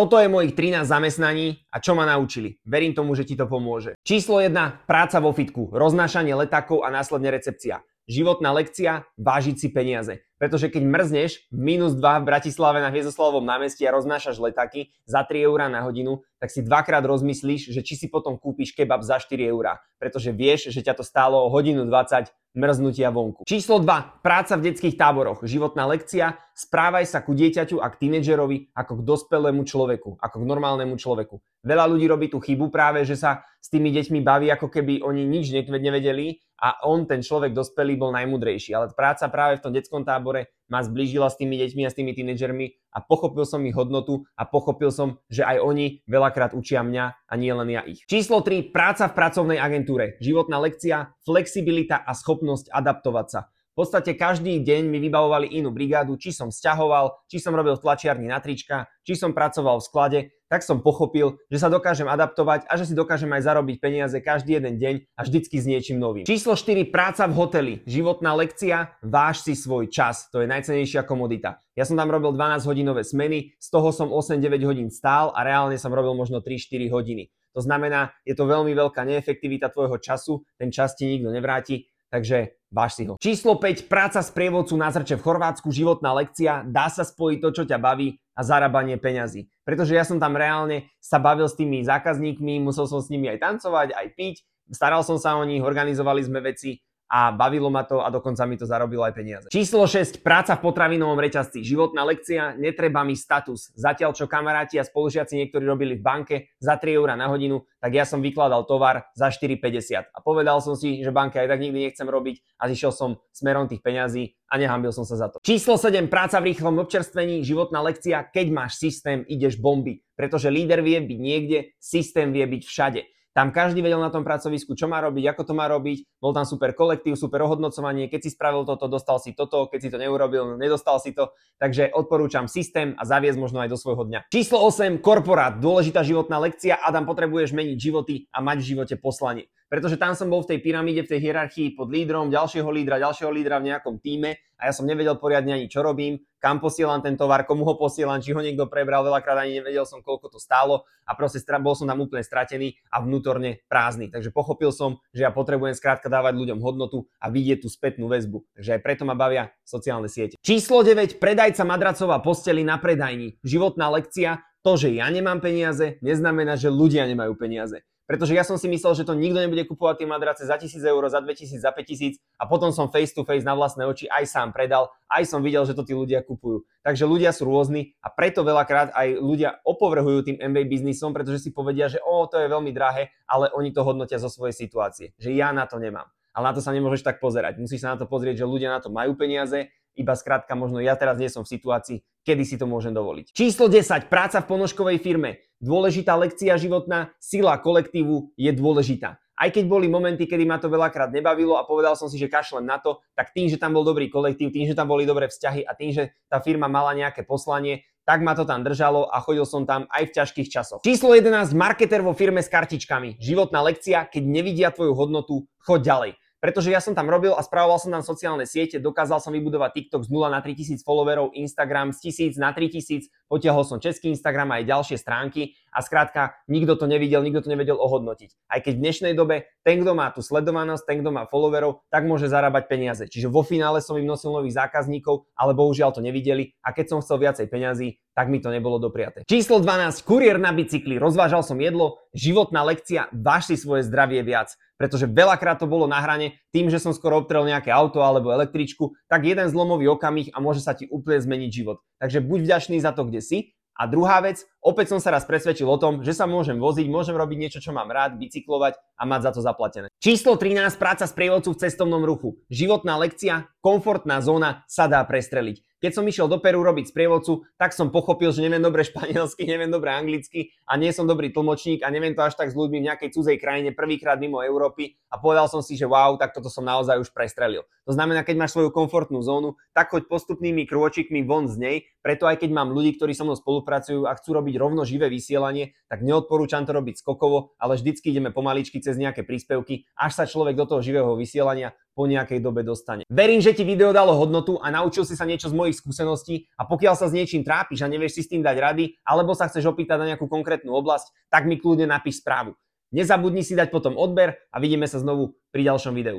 Toto je mojich 13 zamestnaní a čo ma naučili. Verím tomu, že ti to pomôže. Číslo 1. Práca vo fitku, roznášanie letákov a následne recepcia. Životná lekcia, vážiť si peniaze. Pretože keď mrzneš minus 2 v Bratislave na Hviezdoslavovom námestí a roznášaš letáky za 3 eurá na hodinu, tak si dvakrát rozmyslíš, že či si potom kúpiš kebab za 4 eurá. Pretože vieš, že ťa to stálo hodinu 20 mrznutia vonku. Číslo 2. Práca v detských táboroch. Životná lekcia. Správaj sa ku dieťaťu a k tínedžerovi ako k dospelému človeku, ako k normálnemu človeku. Veľa ľudí robí tú chybu práve, že sa s tými deťmi baví, ako keby oni nič nevedeli a on, ten človek dospelý, bol najmudrejší. Ale práca práve v tom detskom tábore ma zblížila s tými deťmi a s tými tínedžermi a pochopil som ich hodnotu a pochopil som, že aj oni veľakrát učia mňa a nie len ja ich. Číslo 3. Práca v pracovnej agentúre. Životná lekcia, flexibilita a schopnosť adaptovať sa. Podstate každý deň mi vybavovali inú brigádu, či som sťahoval, či som robil v tlačiarni na trička, či som pracoval v sklade, tak som pochopil, že sa dokážem adaptovať a že si dokážem aj zarobiť peniaze každý jeden deň a vždycky s niečím novým. Číslo 4. Práca v hoteli. Životná lekcia. Váž si svoj čas. To je najcenejšia komodita. Ja som tam robil 12 hodinové smeny, z toho som 8-9 hodín stál a reálne som robil možno 3-4 hodiny. To znamená, je to veľmi veľká neefektivita tvojho času, ten čas ti nikto nevráti, takže váž si ho. Číslo 5. Práca z prievodcu na zrče v Chorvátsku, životná lekcia. Dá sa spojiť to, čo ťa baví a zarábanie peňazí. Pretože ja som tam reálne sa bavil s tými zákazníkmi, musel som s nimi aj tancovať, aj piť, staral som sa o nich, organizovali sme veci a bavilo ma to a dokonca mi to zarobilo aj peniaze. Číslo 6. Práca v potravinovom reťazci. Životná lekcia. Netreba mi status. Zatiaľ čo kamaráti a spolužiaci niektorí robili v banke za 3 eur na hodinu, tak ja som vykladal tovar za 4,50. A povedal som si, že banke aj tak nikdy nechcem robiť a zišiel som smerom tých peňazí a nehambil som sa za to. Číslo 7. Práca v rýchlom občerstvení. Životná lekcia. Keď máš systém, ideš bomby. Pretože líder vie byť niekde, systém vie byť všade. Tam každý vedel na tom pracovisku, čo má robiť, ako to má robiť. Bol tam super kolektív, super ohodnocovanie. Keď si spravil toto, dostal si toto. Keď si to neurobil, nedostal si to. Takže odporúčam systém a zaviesť možno aj do svojho dňa. Číslo 8. Korporát. Dôležitá životná lekcia. Adam, potrebuješ meniť životy a mať v živote poslanie. Pretože tam som bol v tej pyramíde, v tej hierarchii pod lídrom, ďalšieho lídra, ďalšieho lídra v nejakom týme a ja som nevedel poriadne ani čo robím, kam posielam ten tovar, komu ho posielam, či ho niekto prebral, veľakrát ani nevedel som, koľko to stálo a proste bol som tam úplne stratený a vnútorne prázdny. Takže pochopil som, že ja potrebujem skrátka dávať ľuďom hodnotu a vidieť tú spätnú väzbu. Takže aj preto ma bavia sociálne siete. Číslo 9. Predajca madracová posteli na predajni. Životná lekcia. To, že ja nemám peniaze, neznamená, že ľudia nemajú peniaze. Pretože ja som si myslel, že to nikto nebude kupovať tie madrace za 1000 eur, za 2000, za 5000 a potom som face to face na vlastné oči aj sám predal, aj som videl, že to tí ľudia kupujú. Takže ľudia sú rôzni a preto veľakrát aj ľudia opovrhujú tým MBA biznisom, pretože si povedia, že o, to je veľmi drahé, ale oni to hodnotia zo svojej situácie, že ja na to nemám. Ale na to sa nemôžeš tak pozerať. Musíš sa na to pozrieť, že ľudia na to majú peniaze, iba skrátka možno ja teraz nie som v situácii, kedy si to môžem dovoliť. Číslo 10. Práca v ponožkovej firme. Dôležitá lekcia životná, sila kolektívu je dôležitá. Aj keď boli momenty, kedy ma to veľakrát nebavilo a povedal som si, že kašlem na to, tak tým, že tam bol dobrý kolektív, tým, že tam boli dobré vzťahy a tým, že tá firma mala nejaké poslanie, tak ma to tam držalo a chodil som tam aj v ťažkých časoch. Číslo 11. Marketer vo firme s kartičkami. Životná lekcia, keď nevidia tvoju hodnotu, choď ďalej pretože ja som tam robil a spravoval som tam sociálne siete, dokázal som vybudovať TikTok z 0 na 3000 followerov, Instagram z 1000 na 3000, potiahol som český Instagram aj ďalšie stránky a skrátka nikto to nevidel, nikto to nevedel ohodnotiť. Aj keď v dnešnej dobe ten, kto má tú sledovanosť, ten, kto má followerov, tak môže zarábať peniaze. Čiže vo finále som im nosil nových zákazníkov, ale bohužiaľ to nevideli a keď som chcel viacej peňazí, tak mi to nebolo dopriaté. Číslo 12. Kuriér na bicykli. Rozvážal som jedlo. Životná lekcia. Váž si svoje zdravie viac pretože veľakrát to bolo na hrane tým, že som skoro obtrel nejaké auto alebo električku, tak jeden zlomový okamih a môže sa ti úplne zmeniť život. Takže buď vďačný za to, kde si. A druhá vec, opäť som sa raz presvedčil o tom, že sa môžem voziť, môžem robiť niečo, čo mám rád, bicyklovať a mať za to zaplatené. Číslo 13, práca s prievodcu v cestovnom ruchu. Životná lekcia, komfortná zóna sa dá prestreliť. Keď som išiel do Peru robiť sprievodcu, tak som pochopil, že neviem dobre španielsky, neviem dobre anglicky a nie som dobrý tlmočník a neviem to až tak s ľuďmi v nejakej cudzej krajine prvýkrát mimo Európy a povedal som si, že wow, tak toto som naozaj už prestrelil. To znamená, keď máš svoju komfortnú zónu, tak choď postupnými krôčikmi von z nej, preto aj keď mám ľudí, ktorí so mnou spolupracujú a chcú robiť rovno živé vysielanie, tak neodporúčam to robiť skokovo, ale vždycky ideme pomaličky cez nejaké príspevky, až sa človek do toho živého vysielania po nejakej dobe dostane. Verím, že ti video dalo hodnotu a naučil si sa niečo z mojich skúseností a pokiaľ sa s niečím trápiš a nevieš si s tým dať rady, alebo sa chceš opýtať na nejakú konkrétnu oblasť, tak mi kľudne napíš správu. Nezabudni si dať potom odber a vidíme sa znovu pri ďalšom videu.